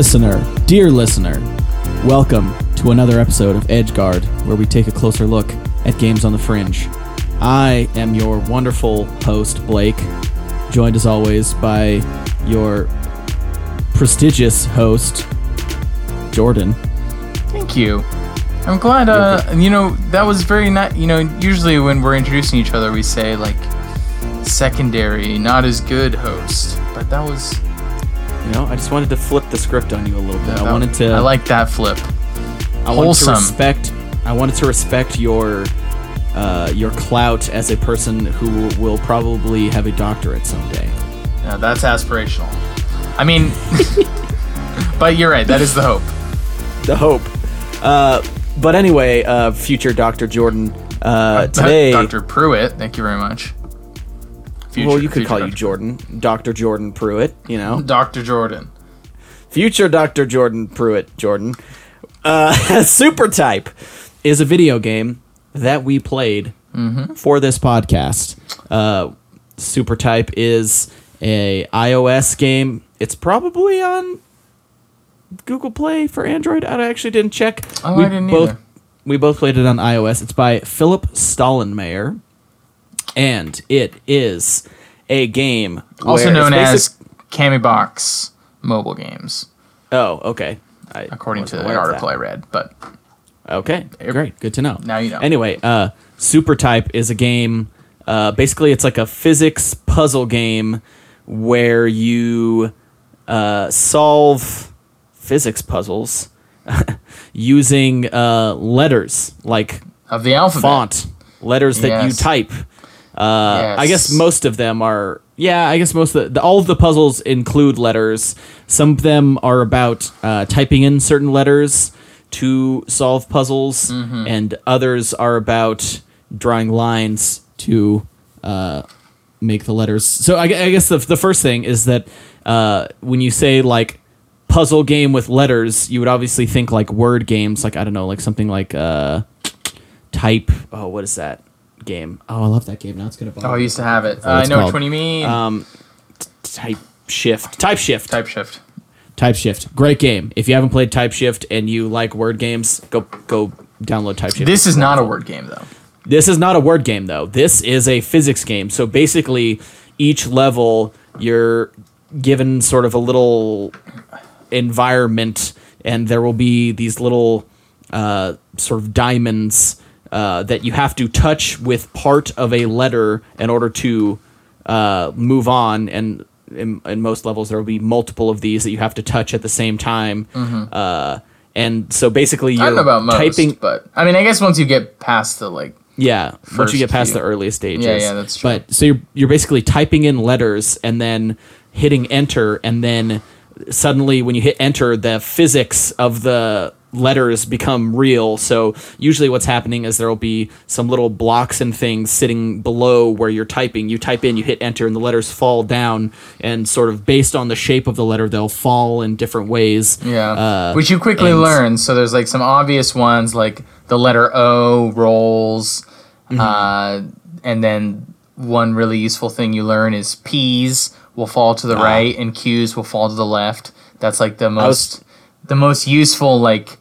Listener, dear listener. Welcome to another episode of Edgeguard, where we take a closer look at games on the fringe. I am your wonderful host, Blake, joined as always by your prestigious host, Jordan. Thank you. I'm glad. Uh, you know that was very nice. You know, usually when we're introducing each other, we say like secondary, not as good host, but that was. You know, I just wanted to flip the script on you a little bit. that- I wanted to. I like that flip. I wanted wholesome. to respect. I wanted to respect your uh, your clout as a person who will probably have a doctorate someday. Yeah, that's aspirational. I mean, but you're right. That is the hope. The hope. Uh, but anyway, uh, future Doctor Jordan. Uh, today, Dr. Pruitt. Thank you very much. Future- well, you could call you Jordan, Doctor Jordan Pruitt. You know, Dr. Jordan. future Doctor Jordan Pruitt. Jordan. Uh, Super Type is a video game that we played for this podcast. Uh, Super Type is a iOS game. It's probably on Google Play for Android. I actually didn't check. Oh, we I didn't both, either. We both played it on iOS. It's by Philipp Stollenmayer, and it is a game Also known as Kamibox mobile games, Oh, okay. I according to an article. I read. But Okay, great, good to know. Now you know. Anyway, uh, Super Type is a game. Uh, basically, it's like a physics puzzle game where you uh, solve physics puzzles using uh, letters like of the alphabet. font, letters that you type. Uh, I guess most of them are. Yeah, I guess most of the, the all of the puzzles include letters. Some of them are about uh, typing in certain letters to solve puzzles, Mm-hmm. and others are about drawing lines to uh, make the letters. So I, I guess the the first thing is that uh, when you say like puzzle game with letters, you would obviously think like word games, like I don't know, like something like uh, type. Oh, what is that game? Oh, I love that game. Now it's gonna. Oh, I used to have it. Uh, I it's know called. which one you mean. Um, type shift. Type shift. Type shift. Type shift. Great game. If you haven't played Type Shift and you like word games, go go download Type Shift. This is not a word game though. This is not a word game though. This is a physics game. So basically, each level you're given sort of a little environment, and there will be these little uh, sort of diamonds uh, that you have to touch with part of a letter in order to uh, move on. And in, in most levels, there will be multiple of these that you have to touch at the same time. Uh, and so basically, you're Mm-hmm. I don't about most, typing. but I mean, I guess once you get past the like, Yeah, once you get past few. the earliest stages. Yeah, yeah, that's true. But so you're you're basically typing in letters and then hitting enter, and then suddenly when you hit enter, the physics of the letters become real. So usually what's happening is there will be some little blocks and things sitting below where you're typing. You type in, you hit enter, and the letters fall down, and sort of based on the shape of the letter, they'll fall in different ways. yeah, Uh, which you quickly and- learn. So there's like some obvious ones, like the letter O rolls, Mm-hmm. uh, and then one really useful thing you learn is P's will fall to the Ah. right and Q's will fall to the left. That's like the was- most, the most useful, like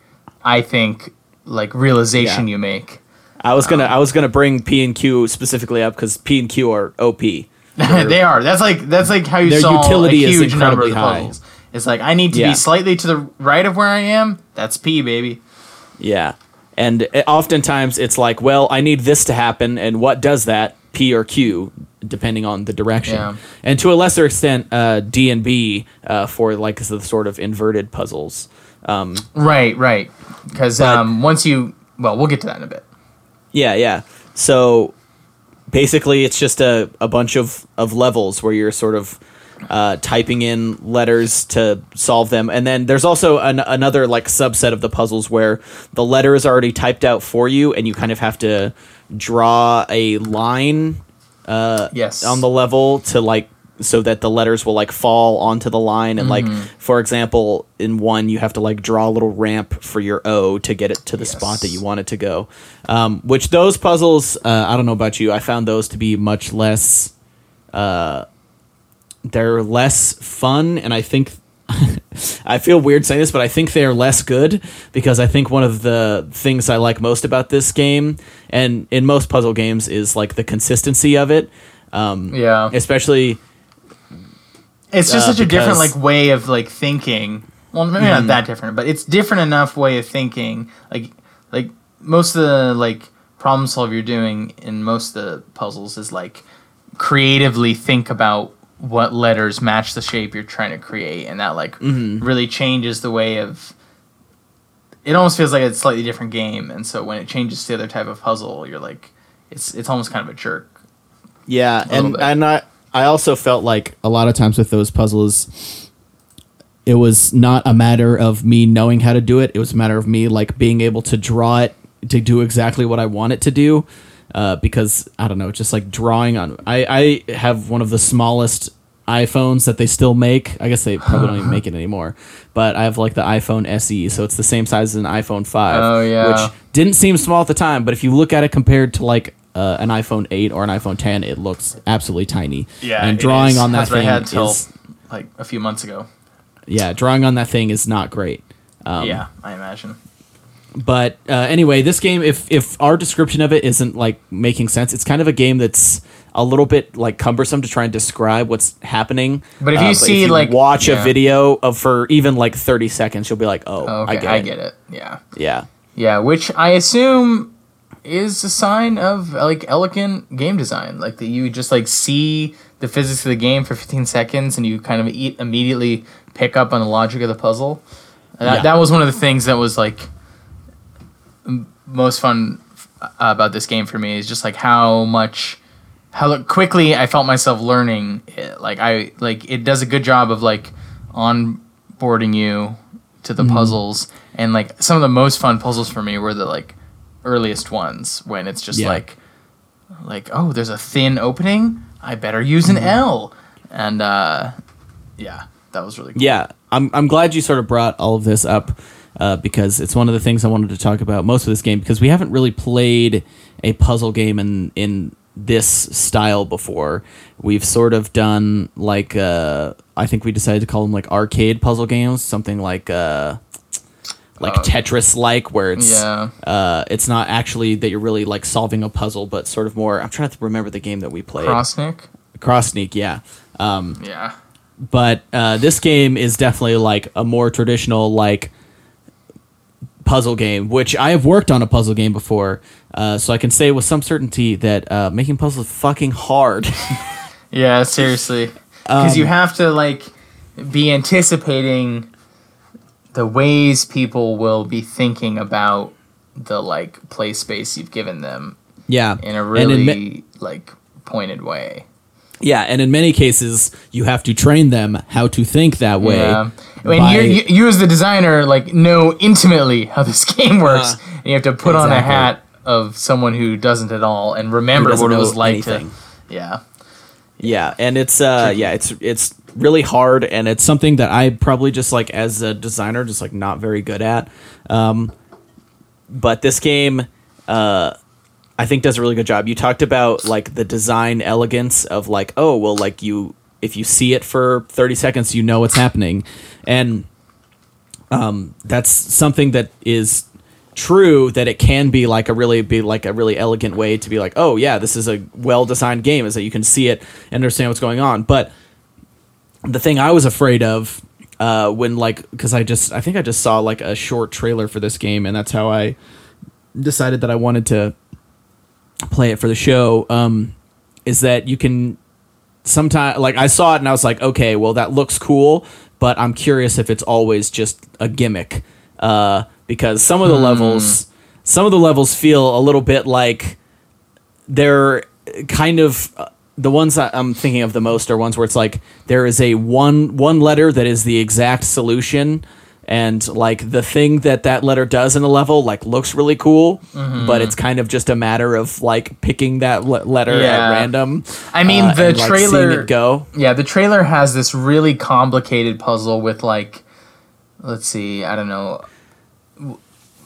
I think, like realization Yeah. you make. I was gonna I was gonna bring P and Q specifically up because P and Q are OP. they are. That's like that's like how you Their solve utility a huge number of high. puzzles. It's like I need to Yeah. be slightly to the right of where I am. That's P, baby. Yeah. And it- oftentimes it's like, well, I need this to happen, and what does that? P or Q, depending on the direction. Yeah. And to a lesser extent, uh, D and B uh, for like the sort of inverted puzzles. Um, Right, right. Because um, once you, well, we'll get to that in a bit. yeah, yeah. So basically, it's just a, a bunch of, of levels where you're sort of uh, typing in letters to solve them. And then there's also an, another like subset of the puzzles where the letter is already typed out for you, and you kind of have to draw a line Uh, Yes. on the level to like so that the letters will like fall onto the line and like for example in one you have to like draw a little ramp for your o to get it to the spot that you want it to go um, which those puzzles uh, i don't know about you i found those to be much less uh, they're less fun and i think I feel weird saying this, but I think they are less good because I think one of the things I like most about this game, and in most puzzle games, is like the consistency of it. Um, Yeah. especially It's just Uh, such a different like way of like thinking. Well, maybe not that different, but it's different enough way of thinking. Like like most of the like problem solve you're doing in most of the puzzles is like creatively think about what letters match the shape you're trying to create and that like really changes the way of it almost feels like a slightly different game and so when it changes to the other type of puzzle you're like it's it's almost kind of a jerk Yeah, little and bit. and I I also felt like a lot of times with those puzzles, it was not a matter of me knowing how to do it. It was a matter of me like being able to draw it to do exactly what I want it to do. Uh, because I don't know, just like drawing on. I I have one of the smallest iPhones that they still make. I guess they probably don't even make it anymore. But I have like the iPhone SE, so it's the same size as an iPhone five. Oh, yeah. Which didn't seem small at the time, but if you look at it compared to like uh, an iPhone 8 or an iPhone 10, it looks absolutely tiny. Yeah, and drawing on that That's what I thing had till is like a few months ago yeah, drawing on that thing is not great. Um, yeah i imagine But uh, anyway, this game, if if our description of it isn't like making sense, it's kind of a game that's a little bit like cumbersome to try and describe what's happening. But if you Uh, see, like- watch a video of for even like thirty seconds, you'll be like, oh, okay, I get I it. get it. Yeah, Yeah, yeah. Which I assume is a sign of like elegant game design. Like that you just like see the physics of the game for 15 seconds, and you kind of eat, immediately pick up on the logic of the puzzle. That, Yeah. that was one of the things that was like most fun uh, about this game for me is just like how much how quickly I felt myself learning it. Like I like it does a good job of like onboarding you to the puzzles and like some of the most fun puzzles for me were the like earliest ones when it's just Yeah. like like oh there's a thin opening I better use an L and uh yeah that was really cool. yeah. I'm I'm glad you sort of brought all of this up uh, because it's one of the things I wanted to talk about most of this game because we haven't really played a puzzle game in in this style before. We've sort of done like uh, I think we decided to call them like arcade puzzle games, something like uh, like Tetris like where it's Yeah. uh, it's not actually that you're really like solving a puzzle, but sort of more. I'm trying to remember the game that we played. Crossniq Crossniq, yeah. Um, yeah but uh, this game is definitely like a more traditional like puzzle game which i have worked on a puzzle game before uh, so i can say with some certainty that uh, making puzzles is fucking hard Yeah, seriously. Because Um, you have to like be anticipating the ways people will be thinking about the like play space you've given them yeah in a really in ma- like pointed way. yeah and in many cases you have to train them how to think that way Yeah. When by- you you as the designer like know intimately how this game works, Uh, and you have to put on a hat of someone who doesn't at all and remember what it was like anything. to. Yeah. Yeah, and it's uh yeah, it's it's really hard and it's something that I probably just like as a designer just like not very good at. Um but this game uh I think does a really good job. You talked about like the design elegance of like oh, well like you if you see it for 30 seconds you know what's happening. And um that's something that is true that it can be like a really be like a really elegant way to be like oh yeah this is a well designed game is that you can see it and understand what's going on but the thing i was afraid of uh when like because i just i think i just saw like a short trailer for this game and that's how i decided that i wanted to play it for the show um is that you can sometimes like I saw it and I was like, okay, well that looks cool, but I'm curious if it's always just a gimmick. Uh, because some of the levels, some of the levels feel a little bit like they're kind of uh, the ones that I'm thinking of the most are ones where it's like there is a one one letter that is the exact solution. And like the thing that that letter does in the level, like looks really cool, but it's kind of just a matter of like picking that le- letter at random. I mean, uh, the and, like, trailer- it go. Yeah, the trailer has this really complicated puzzle with like, let's see, I don't know,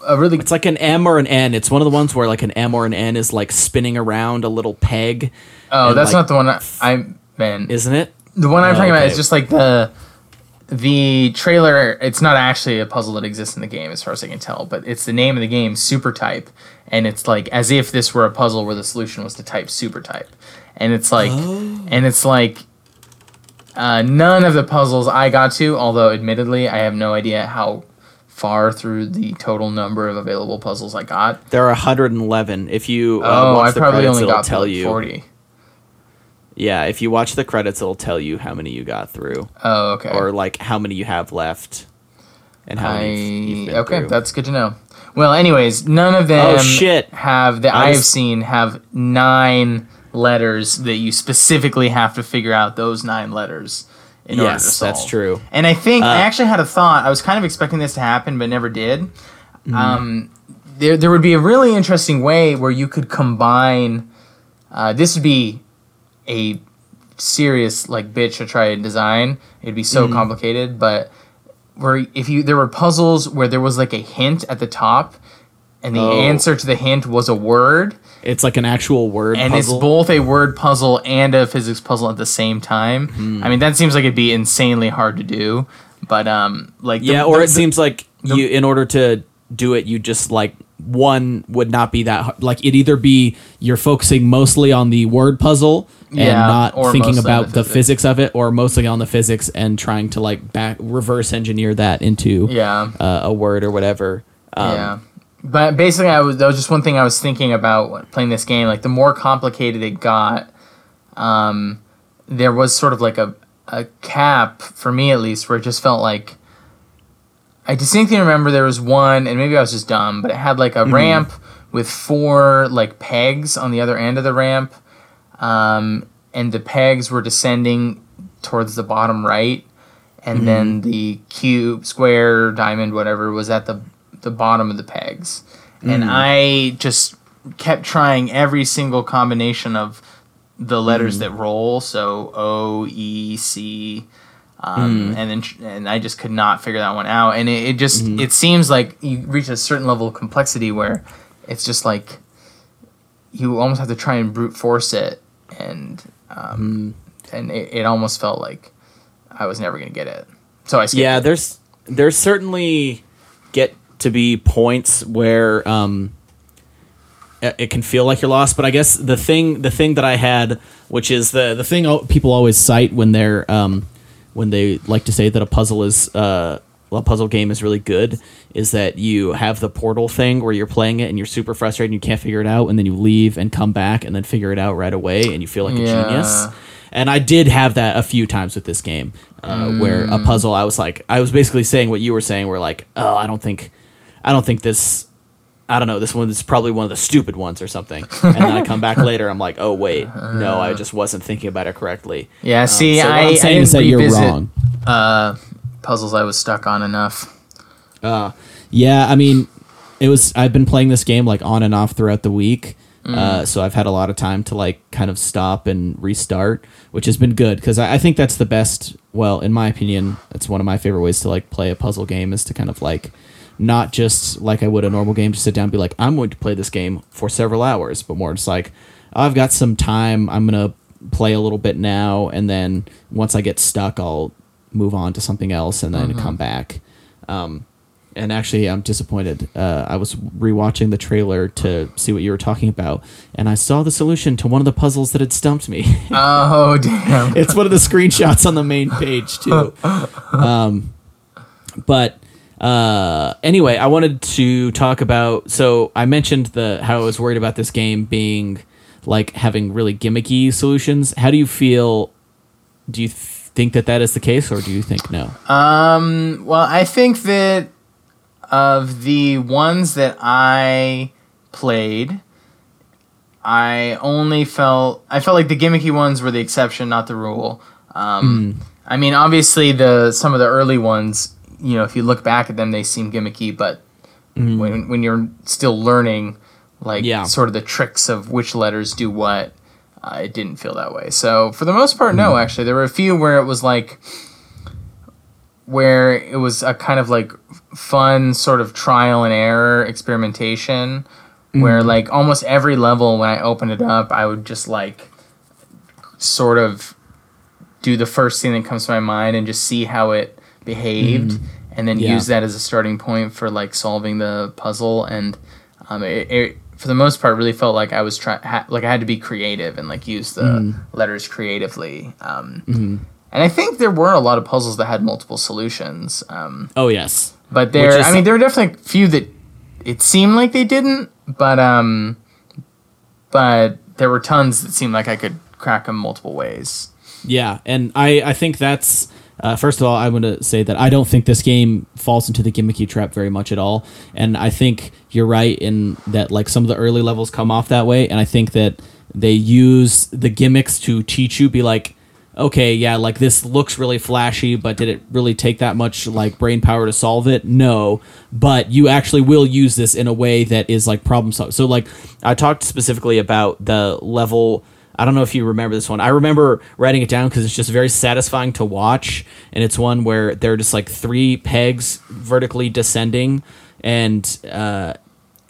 a really It's like an M or an N. It's one of the ones where like an M or an N is like spinning around a little peg. oh, that's like, not the one I, I meant. isn't it? the one I'm Oh, talking about is just like the the trailer it's not actually a puzzle that exists in the game as far as i can tell but it's the name of the game super type and it's like as if this were a puzzle where the solution was to type super type and it's like and it's like uh, none of the puzzles i got to although admittedly i have no idea how far through the total number of available puzzles i got There are 111. If you uh, oh watch i the probably credits, only it'll got tell like you. 40 Yeah, if you watch the credits, it'll tell you how many you got through, oh okay or like how many you have left, and how I many you've, you've okay, through. that's good to know. Well, anyways, none of them Oh, shit. have that I I've seen have nine letters that you specifically have to figure out those nine letters in order to yes, solve. that's true. And I think I Uh, actually had a thought. I was kind of expecting this to happen, but never did. Mm-hmm. Um, there, there would be a really interesting way where you could combine. Uh, this would be a serious like bitch to try and design. It'd be so Mm-hmm. complicated, but where if you there were puzzles where there was like a hint at the top, and the Oh. answer to the hint was a word, It's like an actual word and puzzle. it's both a word puzzle and a physics puzzle at the same time. Hmm. I mean, that seems like it'd be insanely hard to do, but um, like the- yeah, or the- it seems like the- you, in order to do it, you just like one would not be that hard. like it'd either be you're focusing mostly on the word puzzle and Yeah, not thinking about the the physics. physics of it, or mostly on the physics and trying to like back reverse engineer that into yeah. uh, a word or whatever. Um, yeah. But basically, I was that was just one thing I was thinking about playing this game. Like the more complicated it got, um, there was sort of like a a cap for me at least, where it just felt like. I distinctly remember there was one, and maybe I was just dumb, but it had like a ramp with four like pegs on the other end of the ramp, um, and the pegs were descending towards the bottom right, and then the cube, square, diamond, whatever was at the the bottom of the pegs, and hmm. I just kept trying every single combination of the letters hmm. that roll, so O, E, C, um, hmm. and then tr- and I just could not figure that one out, and it, it just it seems like you reach a certain level of complexity where it's just like you almost have to try and brute force it, and um, and it, it almost felt like I was never gonna get it, so I skipped yeah, it. there's there's certainly get to be points where um it can feel like you're lost but i guess the thing the thing that i had which is the the thing people always cite when they're um when they like to say that a puzzle is uh a puzzle game is really good is that you have the portal thing where you're playing it and you're super frustrated and you can't figure it out and then you leave and come back and then figure it out right away and you feel like a Yeah. genius and I did have that a few times with this game, uh, where a puzzle I was like, I was basically saying what you were saying, where like, oh, I don't think, I don't think this, I don't know, this one is probably one of the stupid ones or something. And then I come back later, I'm like, oh wait, no, I just wasn't thinking about it correctly. Yeah, see, so I, I'm saying I is that you're wrong. Uh, puzzles I was stuck on enough. Uh, yeah, I mean, it was. I've been playing this game like on and off throughout the week, uh, so I've had a lot of time to like kind of stop and restart, which has been good because I, I think that's the best. Well, in my opinion, it's one of my favorite ways to like play a puzzle game is to kind of like not just like I would a normal game to sit down and be like I'm going to play this game for several hours, but more just like "Oh, I've got some time. I'm gonna play a little bit now, and then once I get stuck, I'll move on to something else and then come back. Um, and actually, I'm disappointed. Uh, I was rewatching the trailer to see what you were talking about, and I saw the solution to one of the puzzles that had stumped me. Oh damn! it's one of the screenshots on the main page too. Um, but uh, anyway, I wanted to talk about. So I mentioned the how I was worried about this game being like having really gimmicky solutions. How do you feel? Do you th- think that that is the case, or do you think no? Um, well, I think that of the ones that I played, I only felt I felt like the gimmicky ones were the exception, not the rule. Um, I mean, obviously the some of the early ones, you know, if you look back at them, they seem gimmicky, but mm-hmm. when when you're still learning, like Yeah. sort of the tricks of which letters do what, uh, it didn't feel that way. So for the most part, no. Mm-hmm. Actually, there were a few where it was like where it was a kind of like fun sort of trial and error experimentation where mm-hmm. like almost every level when I opened it up I would just like sort of do the first thing that comes to my mind and just see how it behaved, and then Mm-hmm. Yeah. use that as a starting point for like solving the puzzle. And um, it, it for the most part really felt like I was trying ha- like I had to be creative and like use the Mm. letters creatively. Um, Mm-hmm. And I think there were a lot of puzzles that had multiple solutions. Um, Oh yes. but there—I mean, there were definitely a few that it seemed like they didn't, but um, but there were tons that seemed like I could crack them multiple ways. Yeah, and I I think that's uh, first of all I want to say that I don't think this game falls into the gimmicky trap very much at all, and I think you're right in that like some of the early levels come off that way, and I think that they use the gimmicks to teach you be like. Okay, yeah, like this looks really flashy, but did it really take that much like brain power to solve it? No, but you actually will use this in a way that is like problem solving. So like I talked specifically about the level I don't know if you remember this one. I remember writing it down because it's just very satisfying to watch, and it's one where there are just like three pegs vertically descending, and uh,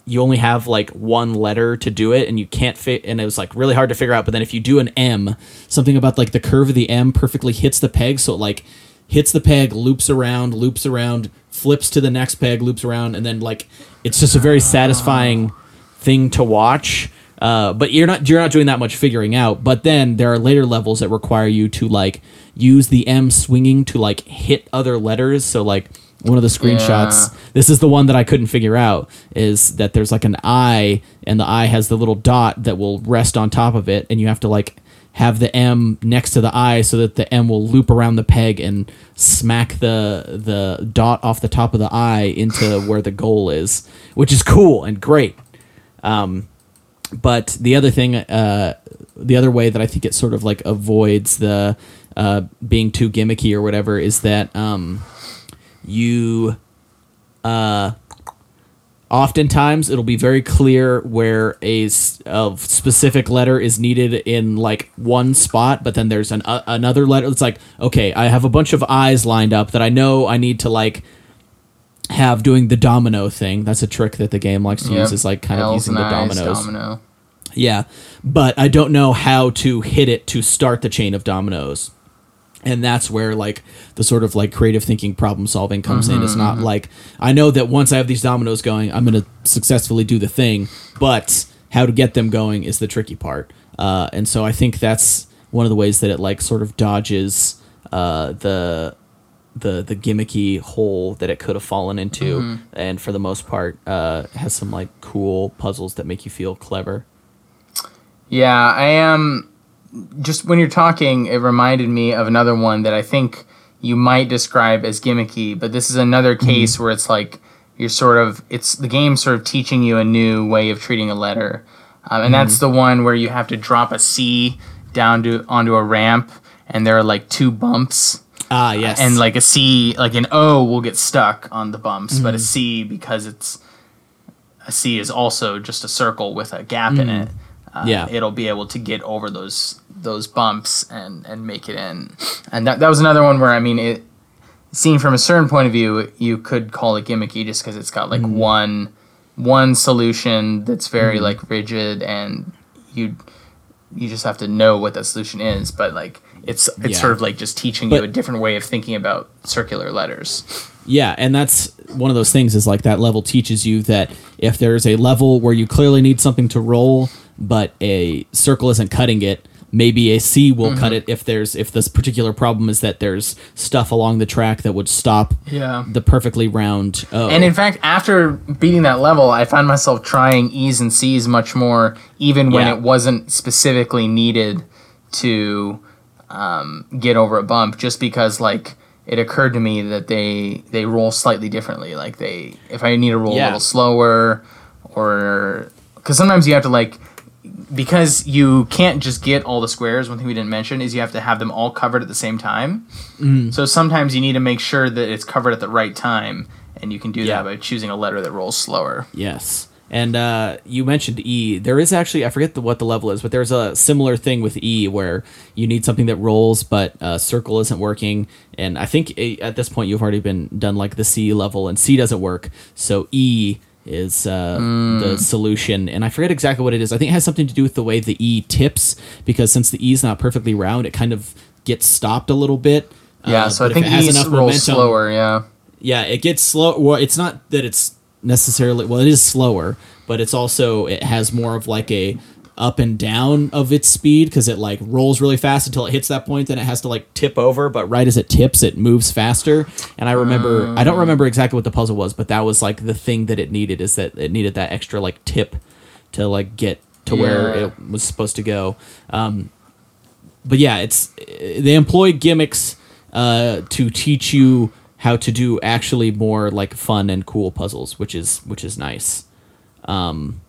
you only have like one letter to do it, and you can't fit. And it was like really hard to figure out. But then if you do an M, something about like the curve of the M perfectly hits the peg, so it like hits the peg, loops around, loops around, flips to the next peg, loops around, and then like it's just a very satisfying thing to watch. Uh, but you're not you're not doing that much figuring out. But then there are later levels that require you to like use the M swinging to like hit other letters. So like one of the screenshots, Yeah. this is the one that I couldn't figure out, is that there's like an I and the I has the little dot that will rest on top of it, and you have to like have the M next to the I so that the M will loop around the peg and smack the the dot off the top of the I into where the goal is, which is cool and great. Um, but the other thing, uh, the other way that I think it sort of like avoids the uh, being too gimmicky or whatever is that um, you uh, oftentimes it'll be very clear where a, a specific letter is needed in like one spot but then there's an uh, another letter. It's like okay i have a bunch of eyes lined up that i know i need to like have doing the domino thing that's a trick that the game likes to use is like kind of using the dominoes Domino. yeah, but I don't know how to hit it to start the chain of dominoes. And that's where like the sort of like creative thinking problem solving comes in. It's not like I know that once I have these dominoes going, I'm going to successfully do the thing, but how to get them going is the tricky part. Uh, and so I think that's one of the ways that it like sort of dodges uh, the the the gimmicky hole that it could have fallen into, and for the most part, uh, has some like cool puzzles that make you feel clever. Yeah, I am. Just when you're talking, it reminded me of another one that I think you might describe as gimmicky, but this is another case where it's like you're sort of it's the game sort of teaching you a new way of treating a letter, um, and that's the one where you have to drop a C down to onto a ramp, and there are like two bumps. Ah, uh, yes. and like a C, like an O will get stuck on the bumps, but a mm-hmm. C because it's a C is also just a circle with a gap in mm. it. Uh, Yeah. it'll be able to get over those those bumps and and make it in. And that that was another one where I mean it. Seen from a certain point of view, you could call it gimmicky just because it's got like mm. one one solution that's very mm-hmm. like rigid, and you you just have to know what that solution is. But like it's it's Yeah. sort of like just teaching you a different way of thinking about circular letters. Yeah, and that's one of those things is like that level teaches you that if there's a level where you clearly need something to roll, but a circle isn't cutting it, maybe a C will cut Mm-hmm. it if there's if this particular problem is that there's stuff along the track that would stop Yeah. the perfectly round O. And in fact, after beating that level, I found myself trying E's and C's much more, even when Yeah. it wasn't specifically needed to um, get over a bump, just because like it occurred to me that they they roll slightly differently. Like they, if I need to roll Yeah. a little slower, or because sometimes you have to like because you can't just get all the squares. One thing we didn't mention is you have to have them all covered at the same time. So sometimes you need to make sure that it's covered at the right time, and you can do Yeah. that by choosing a letter that rolls slower. Yes. And uh, you mentioned E. There is actually I forget the, what the level is, but there's a similar thing with E where you need something that rolls, but uh, circle isn't working. And I think eh, at this point you've already been done like the C level, and C doesn't work. So E is uh, the solution. And I forget exactly what it is. I think it has something to do with the way the E tips because since the E is not perfectly round, it kind of gets stopped a little bit. Yeah, Uh, so I think it enough rolls momentum- slower. Yeah. Yeah, it gets slow. Well, it's not that it's necessarily. Well, it is slower, but it's also it has more of like a up and down of its speed because it like rolls really fast until it hits that point. Then it has to like tip over, but right as it tips, it moves faster. And I remember, I don't remember exactly what the puzzle was, but that was like the thing that it needed is that it needed that extra like tip to like get to where it was supposed to go. Um, but yeah, it's they employ gimmicks uh, to teach you how to do actually more like fun and cool puzzles, which is which is nice. Um,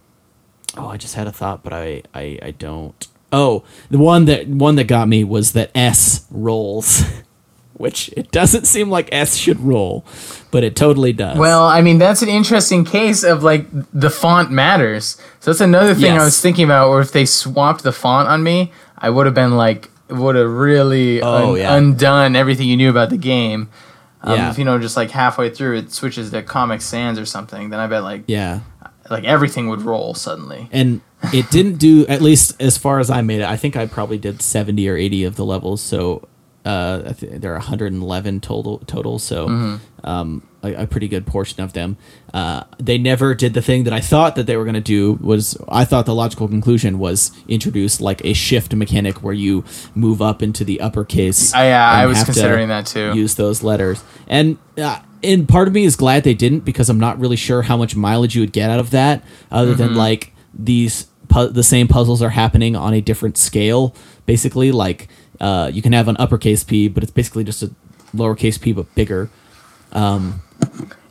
oh, I just had a thought, but I, I I don't. Oh, the one that one that got me was that S rolls, which it doesn't seem like S should roll, but it totally does. Well, I mean, that's an interesting case of like the font matters. So that's another thing I was thinking about. Or if they swapped the font on me, I would have been like, would have really Oh, un- yeah. undone everything you knew about the game. Um, Yeah. If you know, just like halfway through, it switches to Comic Sans or something, then I bet like yeah. like everything would roll suddenly. and it didn't do at least as far as I made it. I think I probably did seventy or eighty of the levels, so uh, I there are one hundred and eleven total total. So Mm-hmm. um, a, a pretty good portion of them. Uh, they never did the thing that I thought that they were going to do. Was I thought the logical conclusion was introduce like a shift mechanic where you move up into the uppercase. I, uh, I and was to considering that too. Use those letters and. Uh, and part of me is glad they didn't because I'm not really sure how much mileage you would get out of that, other Mm-hmm. than like these pu- the same puzzles are happening on a different scale. Basically, like uh, you can have an uppercase P, but it's basically just a lowercase p but bigger.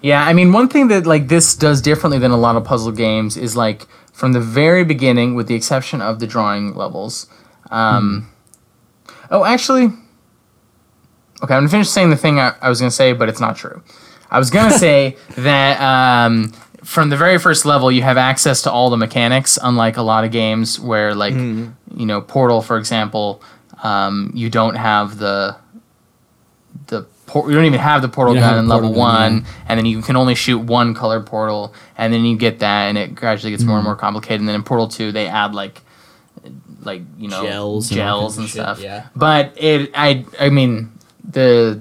Yeah, I mean, one thing that like this does differently than a lot of puzzle games is like from the very beginning, with the exception of the drawing levels. Um, Oh, actually, okay, I'm gonna finish saying the thing I, I was gonna say, but it's not true. I was gonna say that um, from the very first level, you have access to all the mechanics, unlike a lot of games where, like, you know, Portal, for example, um, you don't have the the por- you don't even have the portal gun in level portal gun, one, and then you can only shoot one colored portal, and then you get that, and it gradually gets Mm-hmm. more and more complicated. And then in Portal two, they add like like you know Gels and gels kinds and of shit, stuff. yeah. But it, I, I mean, the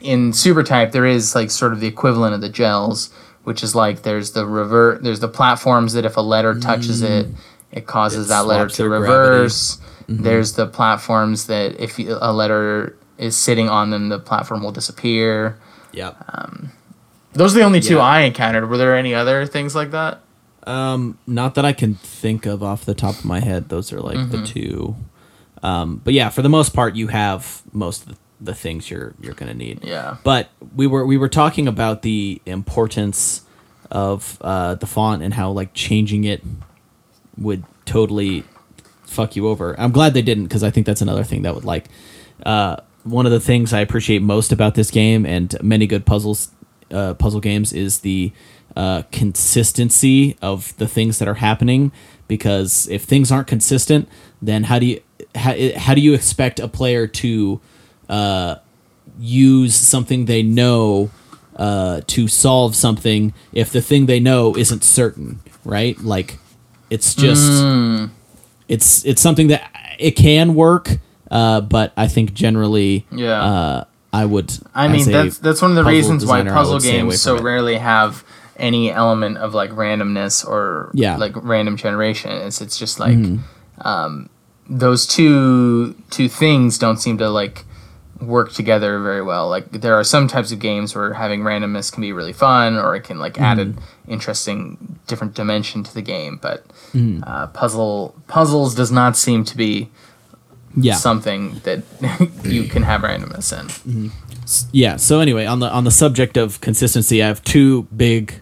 in Super Type there is like sort of the equivalent of the gels, which is like there's the revert, there's the platforms that if a letter touches it, it causes It that letter to reverse. gravity. Reverse. There's the platforms that if a letter is sitting on them, the platform will disappear. Yep. Those are the only two Yeah. I encountered. Were there any other things like that? Um, not that I can think of off the top of my head. Those are like Mm-hmm. the two. Um, but yeah, for the most part, you have most of the, the things you're you're gonna need. Yeah. But we were we were talking about the importance of uh, the font and how like changing it would totally fuck you over. I'm glad they didn't because I think that's another thing that would like. Uh, one of the things I appreciate most about this game and many good puzzles, uh, puzzle games, is the uh, consistency of the things that are happening. Because if things aren't consistent, then how do you how, how do you expect a player to uh, use something they know uh, to solve something if the thing they know isn't certain, right? Like it's just it's it's something that it can work, uh, but I think generally, Yeah. uh, I would. I mean, that's that's one of the reasons why designer, puzzle would stay away games so it. rarely have any element of like randomness or Yeah. like random generation. It's it's just like Mm-hmm. um, those two two things don't seem to like work together very well. Like there are some types of games where having randomness can be really fun, or it can like add Mm-hmm. an interesting different dimension to the game. But Mm-hmm. uh, puzzle puzzles does not seem to be yeah, something that you can have randomness in. yeah. So anyway, on the on the subject of consistency, I have two big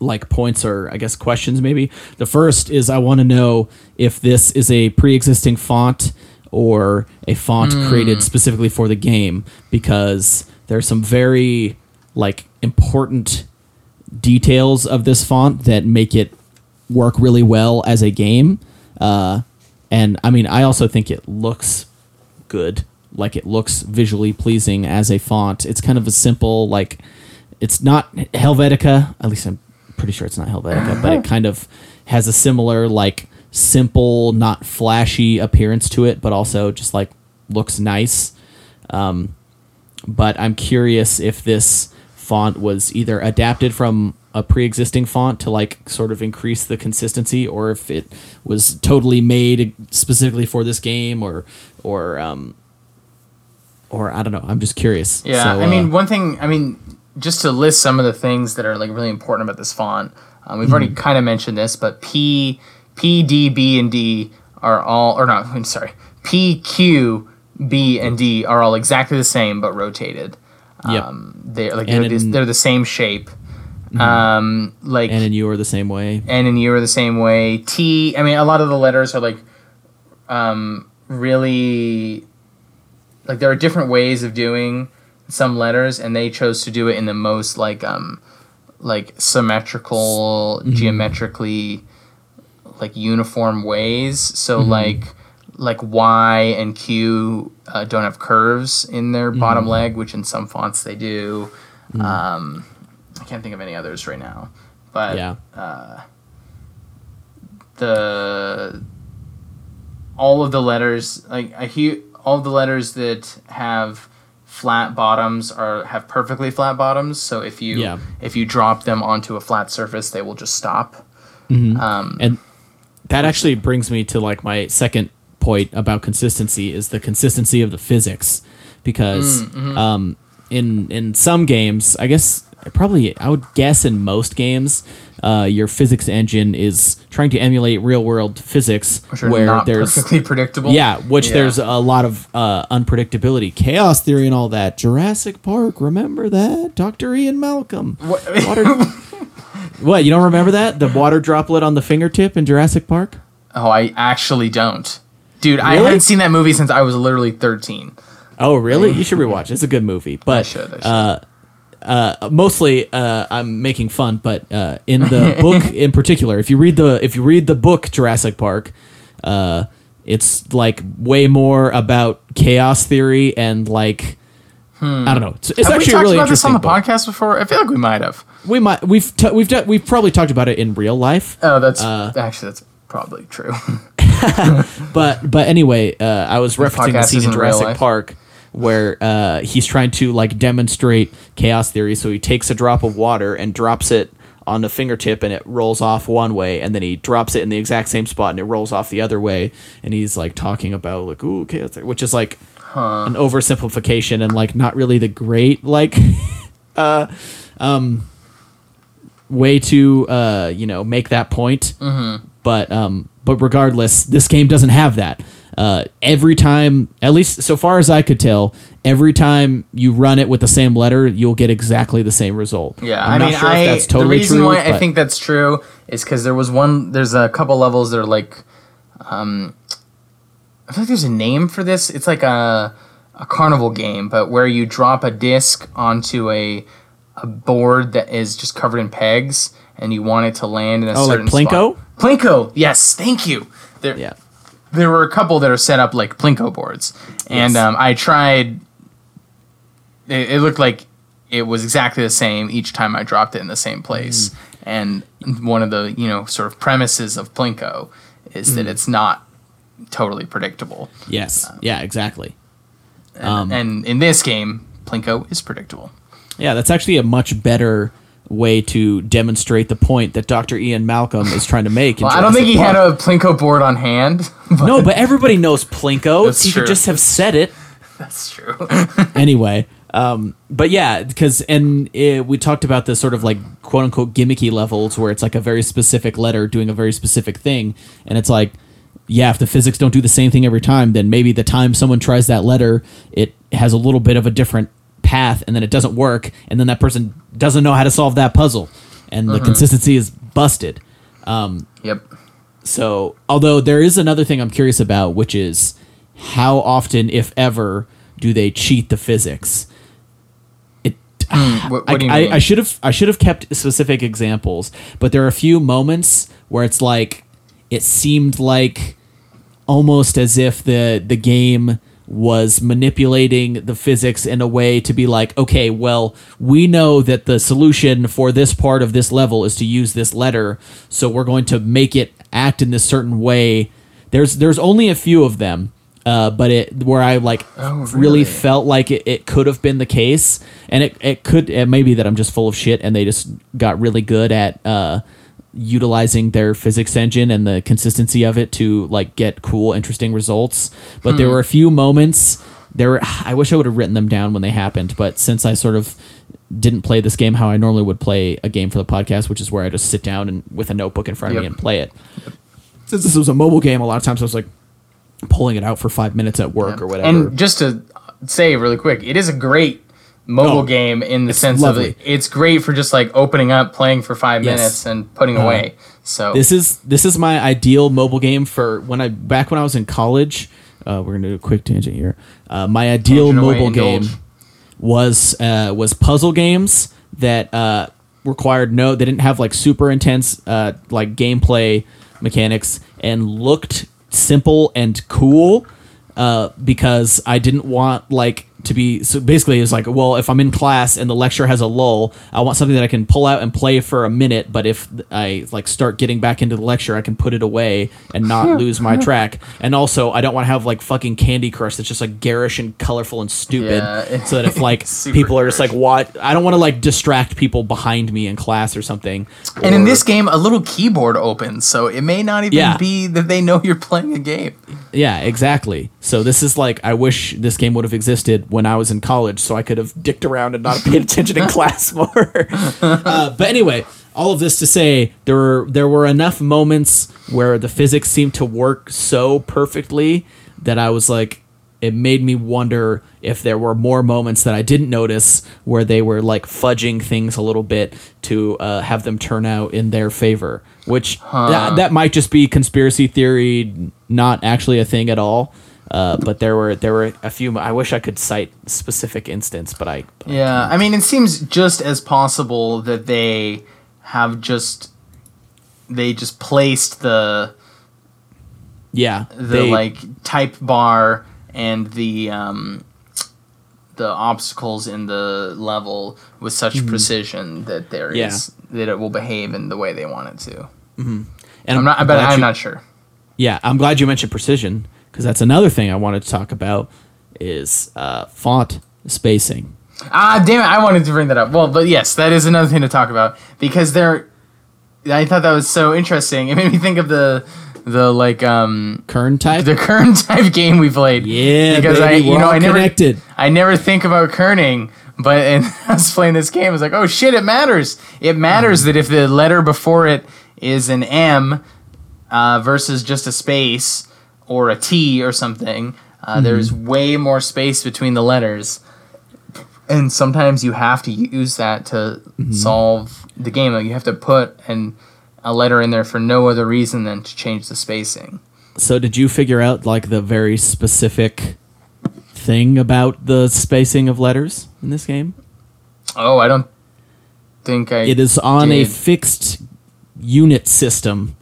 like points or I guess questions maybe. The first is I want to know if this is a pre-existing font or a font created specifically for the game because there's some very like important details of this font that make it work really well as a game. Uh, and I mean, I also think it looks good. Like it looks visually pleasing as a font. It's kind of a simple, like, it's not Helvetica. At least I'm pretty sure it's not Helvetica, but it kind of has a similar, like, simple, not flashy appearance to it, but also just like looks nice. Um, but I'm curious if this font was either adapted from a pre-existing font to like sort of increase the consistency, or if it was totally made specifically for this game, or or um, or I don't know. I'm just curious. Yeah, So, I mean, uh, one thing. I mean, just to list some of the things that are like really important about this font. Um, we've already kind of mentioned this, but P, P, D, B, and D are all, or not. I'm sorry. P, Q, B, and D are all exactly the same but rotated. Yep. Um, they're like they're, in- they're the same shape. Um, like and in you are the same way. N and U are the same way. T, I mean, a lot of the letters are like, um, really, like there are different ways of doing some letters, and they chose to do it in the most like, um, like symmetrical, geometrically, like uniform ways. So like, like Y and Q uh, don't have curves in their bottom leg, which in some fonts they do. Um, I can't think of any others right now, but Yeah. the all of the letters like a hu- all of the letters that have flat bottoms are have perfectly flat bottoms so if you Yeah. if you drop them onto a flat surface they will just stop um, and that actually brings me to like my second point about consistency is the consistency of the physics. Because um, in in some games i guess probably i would guess in most games uh, your physics engine is trying to emulate real world physics which where not there's perfectly predictable. Yeah which Yeah. there's a lot of uh, unpredictability. Chaos theory and all that. Jurassic park remember that? Dr ian malcolm. What- Water- what you don't remember that the water droplet on the fingertip in jurassic park oh i actually don't dude i haven't seen that movie since i was literally 13 Oh, really? You should rewatch. it. It's a good movie. But should, I should. Uh, uh, mostly, uh, I'm making fun. But uh, in the book, in particular, if you read the if you read the book Jurassic Park, uh, it's like way more about chaos theory and like I don't know. It's, it's Hmm. have we actually a talked really about this on the book. podcast before i feel like we might have We might we've t- we've d- we've probably talked about it in real life. oh that's Uh, actually that's probably true But but anyway, uh, I was referencing the scene in Jurassic. Park where uh, he's trying to like demonstrate chaos theory. So he takes a drop of water and drops it on the fingertip, and it rolls off one way, and then he drops it in the exact same spot, and it rolls off the other way. And he's like talking about like ooh chaos, theory, which is like an oversimplification and like not really the great like uh um way to uh you know make that point Mm-hmm. but um but regardless this game doesn't have that uh every time at least so far as i could tell every time you run it with the same letter you'll get exactly the same result Yeah, I'm I not mean, sure I, if that's totally the reason true why I think that's true is because there was one. There's a couple levels that are like, um, I feel like there's a name for this. It's like a a carnival game, but where you drop a disc onto a a board that is just covered in pegs, and you want it to land in a Oh, like Plinko? spot. Plinko, yes, thank you. There, yeah there were a couple that are set up like plinko boards and Yes. um, i tried it, it looked like it was exactly the same each time i dropped it in the same place Mm. and one of the you know sort of premises of plinko is Mm. that it's not totally predictable yes yeah exactly and, Um, and in this game plinko is predictable Yeah, that's actually a much better way to demonstrate the point that Dr. Ian Malcolm is trying to make. well, i don't think he Jurassic had a plinko board on hand but No, but everybody knows Plinko. That's he true. could just have said it that's true anyway. Um, but yeah, because and uh we talked about the sort of like quote unquote gimmicky levels where it's like a very specific letter doing a very specific thing, and it's like, yeah, if the physics don't do the same thing every time, then maybe the time someone tries that letter, it has a little bit of a different path, and then it doesn't work, and then that person doesn't know how to solve that puzzle, and the mm-hmm. consistency is busted. Um, yep So, although there is another thing I'm curious about, which is how often, if ever, do they cheat the physics? It. Hmm, what, what you I- I should have I should have kept specific examples, but there are a few moments where it's like it seemed like almost as if the the game was manipulating the physics in a way to be like, okay, well, we know that the solution for this part of this level is to use this letter, so we're going to make it act in this certain way. There's there's only a few of them, uh, but it where I like Oh, really? really? felt like it, it could have been the case, and it it could it may be that I'm just full of shit, and they just got really good at uh, utilizing their physics engine and the consistency of it to like get cool, interesting results. But there hmm. were a few moments. There, were, I wish I would have written them down when they happened, but since I sort of didn't play this game how I normally would play a game for the podcast, which is where I just sit down and with a notebook in front of me and play it. Since this was a mobile game, a lot of times I was like pulling it out for five minutes at work or whatever. And just to say really quick, it is a great mobile Oh, game in the sense lovely. of it's great for just like opening up, playing for five Yes. minutes, and putting away. So this is this is my ideal mobile game for when I back when I was in college. Uh, we're gonna do a quick tangent here. Uh, my ideal mobile game indulge. was uh, was puzzle games that uh, required no they didn't have like super intense uh, like gameplay mechanics and looked simple and cool uh, because I didn't want like to be so basically it's like well if I'm in class and the lecture has a lull I want something that I can pull out and play for a minute but if I like start getting back into the lecture I can put it away and not lose my track and also I don't want to have like fucking Candy Crush that's just like garish and colorful and stupid Yeah. so that if like people are just like what I don't want to like distract people behind me in class or something and in this game, a little keyboard opens, so it may not even Yeah. be that they know you're playing a game. Yeah, exactly. So this is like I wish this game would have existed when I was in college, so I could have dicked around and not paid attention in class more. uh, but anyway, all of this to say, there were there were enough moments where the physics seemed to work so perfectly that I was like, it made me wonder if there were more moments that I didn't notice where they were like fudging things a little bit to uh, have them turn out in their favor. Which that, that might just be conspiracy theory, not actually a thing at all. Uh, but there were there were a few. I wish I could cite specific instance, but I Yeah, I mean, it seems just as possible that they have just they just placed the yeah the they, like type bar and the um the obstacles in the level with such precision that there is Mm-hmm. Yeah. that it will behave in the way they want it to. and I'm not, but glad I'm you- not sure. Yeah, I'm glad you mentioned precision because that's another thing I wanted to talk about is uh, font spacing. Ah, damn it! I wanted to bring that up. Well, but yes, that is another thing to talk about because there. I thought that was so interesting. It made me think of the the like um KernType. the kern type game we played. Yeah, because I you know I never connected. I never think about kerning, but and I was playing this game. I was like, oh shit, it matters. It matters that if the letter before it is an M uh, versus just a space or a T or something, uh, Mm-hmm. there's way more space between the letters. And sometimes you have to use that to Mm-hmm. solve the game. Like you have to put an a letter in there for no other reason than to change the spacing. So did you figure out like the very specific thing about the spacing of letters in this game? Oh, I don't think I. It is on a fixed unit system,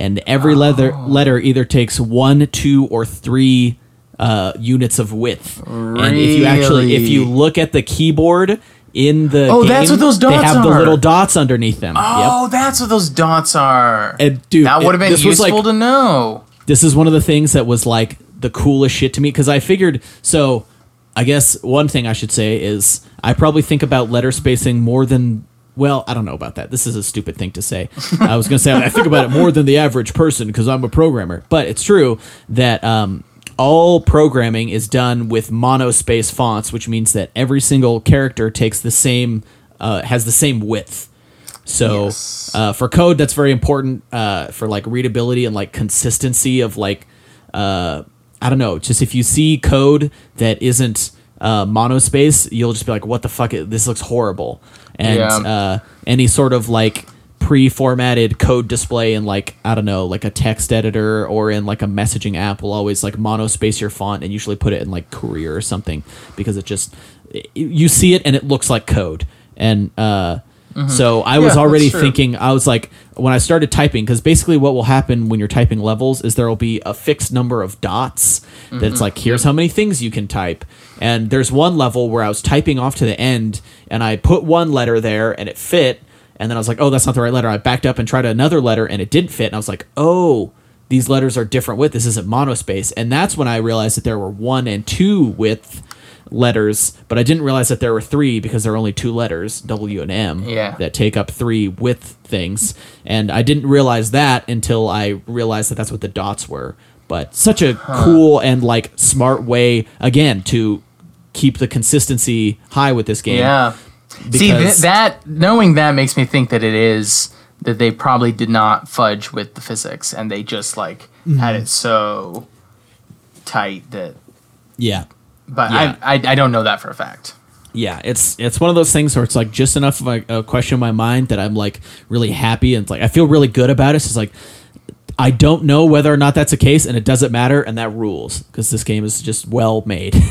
and every letter Oh. letter either takes one, two, or three uh, units of width. And if you actually, if you Really? look at the keyboard in the Oh, game, that's what those They dots have the are. little dots underneath them. Oh, that's what those dots are. And dude, that would have been this was useful like to know. this is one of the things that was like the coolest shit to me because I figured so I guess one thing I should say is I probably think about letter spacing more than well, I don't know about that. This is a stupid thing to say. I was going to say I think about it more than the average person because I'm a programmer. But it's true that um, all programming is done with monospace fonts, which means that every single character takes the same uh, has the same width. So Yes. uh, for code, that's very important uh, for like readability and like consistency of like uh, I don't know. Just if you see code that isn't uh, monospace, you'll just be like, "What the fuck? This looks horrible." And Yeah. uh, any sort of like pre-formatted code display in like I don't know, like a text editor or in like a messaging app will always like monospace your font and usually put it in like Courier or something because it just you see it and it looks like code. And uh, so I was Mm-hmm. Yeah, already thinking I was like when I started typing because basically what will happen when you're typing levels is there will be a fixed number of dots Mm-hmm. that's like here's how many things you can type and there's one level where I was typing off to the end and I put one letter there and it fit and then I was like oh that's not the right letter I backed up and tried another letter and it didn't fit and I was like oh these letters are different width. This isn't monospace, and that's when I realized that there were one and two width letters, but I didn't realize that there were three because there are only two letters, W and M, Yeah. that take up three width things, and I didn't realize that until I realized that that's what the dots were. But such a cool and like smart way again to keep the consistency high with this game. Yeah. See th- that knowing that makes me think that it is that they probably did not fudge with the physics and they just like Mm-hmm. had it so tight that. Yeah. But Yeah. I, I I don't know that for a fact. yeah, it's it's one of those things where it's like just enough of a, a question in my mind that I'm like really happy and it's like I feel really good about it. So it's like I don't know whether or not that's the case, and it doesn't matter, and that rules because this game is just well made.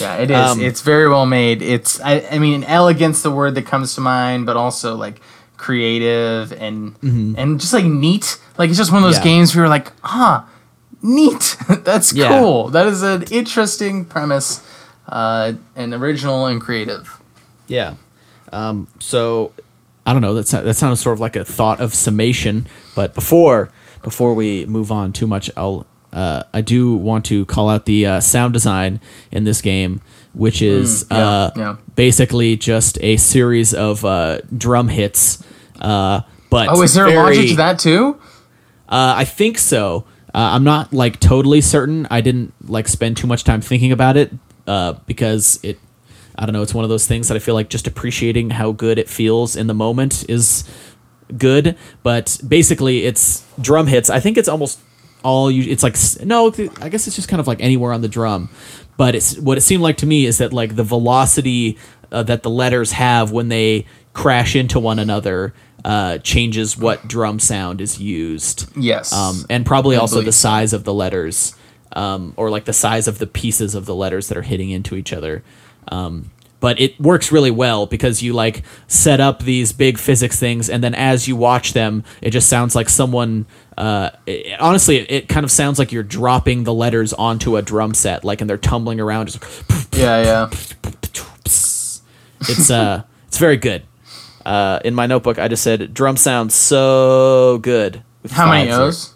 Yeah, it is. Um, it's very well made. It's I, I mean elegance the word that comes to mind, but also like creative and and just like neat. Like it's just one of those Mm-hmm. Yeah. games where you're like, ah, neat. That's Yeah. cool. That is an interesting premise, uh, and original and creative. yeah. Um, so I don't know. That's that sounds sort of like a thought of summation. But before before we move on too much, I'll uh, I do want to call out the uh, sound design in this game, which is yeah, uh, yeah. basically just a series of uh, drum hits. Uh, but Oh, is there a logic to that too? Uh, I think so. Uh, I'm not like totally certain. I didn't like spend too much time thinking about it uh, because it. I don't know. It's one of those things that I feel like just appreciating how good it feels in the moment is good. But basically, it's drum hits. I think it's almost all you. It's like no. I guess it's just kind of like anywhere on the drum. But it's what it seemed like to me is that like the velocity uh, that the letters have when they crash into one another uh, changes what drum sound is used Yes. um, and probably I also the size of the letters, um, or like the size of the pieces of the letters that are hitting into each other. Um, but it works really well because you like set up these big physics things, and then as you watch them, it just sounds like someone. Uh, it- honestly, it, it kind of sounds like you're dropping the letters onto a drum set, like, and they're tumbling around. Just yeah, yeah. it's uh, it's very good. Uh, in my notebook, I just said drum sounds so good. How many five. Zeros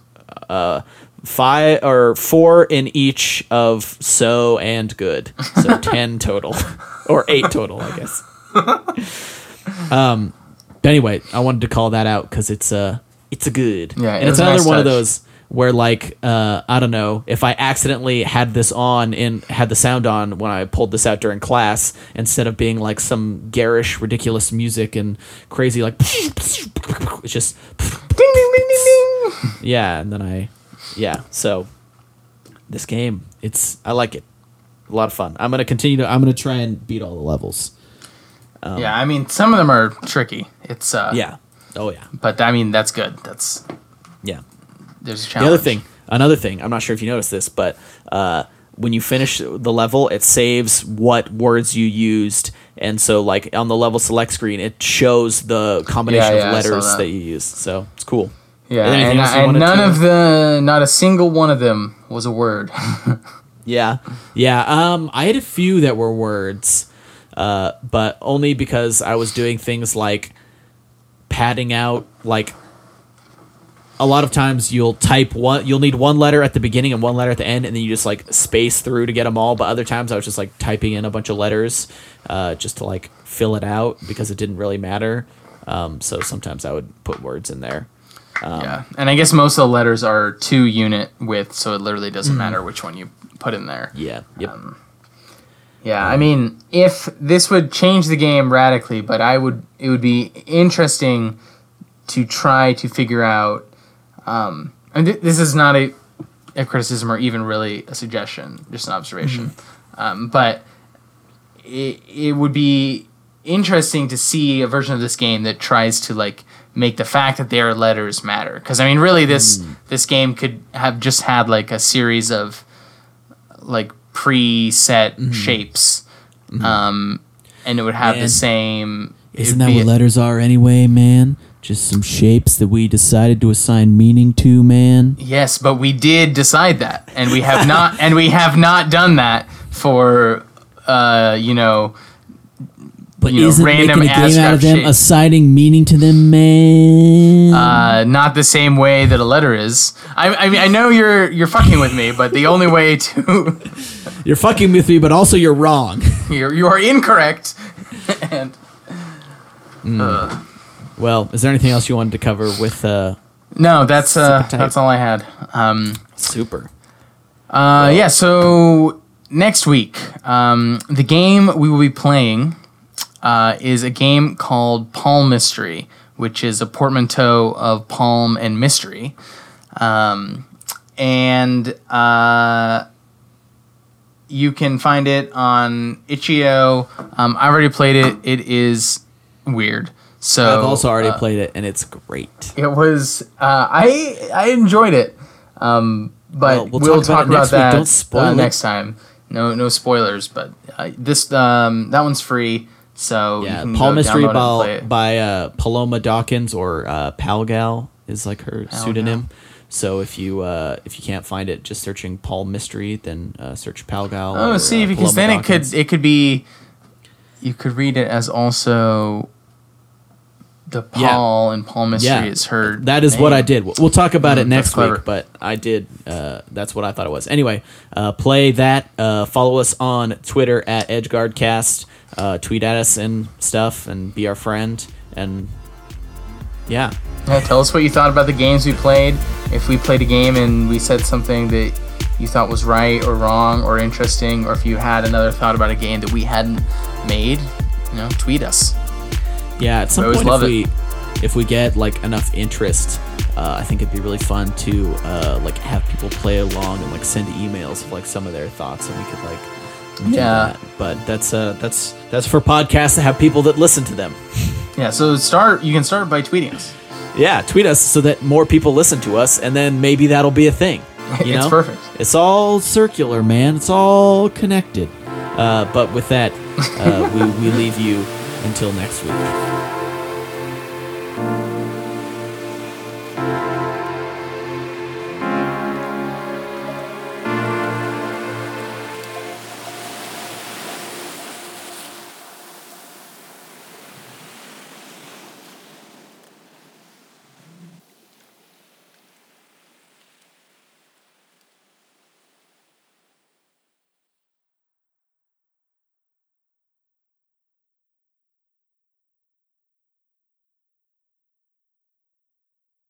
O's? five or four in each of so and good. So 10 total. Or 8 total i guess. Um but anyway i wanted to call that out because it's a it's a good. Yeah, it and it's another nice one of those where like uh i don't know if i accidentally had this on and had the sound on when i pulled this out during class instead of being like some garish ridiculous music and crazy like it's just yeah and then i yeah so this game it's i like it. A lot of fun. I'm gonna continue to i'm gonna try and beat all the levels. Yeah, I mean some of them are tricky. It's uh yeah. Oh yeah. But I mean that's good. That's yeah there's a the challenge. other thing another thing i'm not sure if you noticed this but uh when you finish the level it saves what words you used and so like on the level select screen it shows the combination Yeah, yeah, of letters that. that. you used so it's cool Yeah, and, and none to- of the, not a single one of them was a word. Yeah, yeah. Um, I had a few that were words, uh, but only because I was doing things like padding out. Like a lot of times, you'll type one. You'll need one letter at the beginning and one letter at the end, and then you just like space through to get them all. But other times, I was just like typing in a bunch of letters, uh, just to like fill it out because it didn't really matter. Um, so sometimes I would put words in there. yeah, and I guess most of the letters are two unit width, so it literally doesn't matter which one you put in there. Yeah. Yep. Yeah, I mean, if this would change the game radically, but I would, it would be interesting to try to figure out. Um, and th- this is not a, a criticism or even really a suggestion, just an observation. Um, but it, it would be interesting to see a version of this game that tries to like make the fact that there are letters matter. Because I mean, really, this this game could have just had like a series of like preset shapes, um, and it would have Man. the same. Isn't that what letters are anyway, man? Just some shapes that we decided to assign meaning to, man. Yes, but we did decide that, and we have not, and we have not done that for, uh, you know, But you know, isn't random making a game out of them shape. assigning meaning to them, man? uh, not the same way that a letter is. I, I mean, I know you're you're fucking with me, but the only way to you're fucking with me, but also you're wrong. you're you are incorrect. and Well, is there anything else you wanted to cover with uh, no, that's uh, that's all I had. Um, Super? Uh, yeah, so next week, um, the game we will be playing uh, is a game called Palmystery, which is a portmanteau of palm and mystery. Um, and uh, you can find it on itch.io. Um, I already played it. It is weird. So I've also already uh, played it, and it's great. it was uh, I I enjoyed it, um, but Well, we'll, we'll talk, talk about next about, that Don't spoil uh, next time. No no spoilers, but uh, this um, that one's free, so you Yeah, can Palmystery download it and play by, by uh, Paloma Dawkins or uh, Palgal is like her pseudonym. So if you uh, if you can't find it, just searching Palmystery, then uh, search Palgal. Oh, or, see, uh, because Paloma then it could it could be you could read it as also the Yeah. Paul and Paul Mystery yeah, is her. That is what. I did. We'll we'll talk about it Mm, next week, but I did. Uh, that's what I thought it was. Anyway, uh, play that. Uh, follow us on Twitter at EdgeGuardCast. Uh, tweet at us and stuff, and be our friend. And yeah, Yeah, tell us what you thought about the games we played. If we played a game and we said something that you thought was right or wrong or interesting, or if you had another thought about a game that we hadn't made, you know, tweet us. Yeah. At some point, if love it. we if we get like enough interest, uh, I think it'd be really fun to uh, like have people play along and like send emails of like some of their thoughts, and we could like. do Yeah. that. but that's uh that's that's for podcasts to have people that listen to them. Yeah, so start. You can start by tweeting us. Yeah, tweet us so that more people listen to us, and then maybe that'll be a thing. You It's know? perfect. It's all circular, man. It's all connected. Uh, but with that, uh, we, we leave you until next week.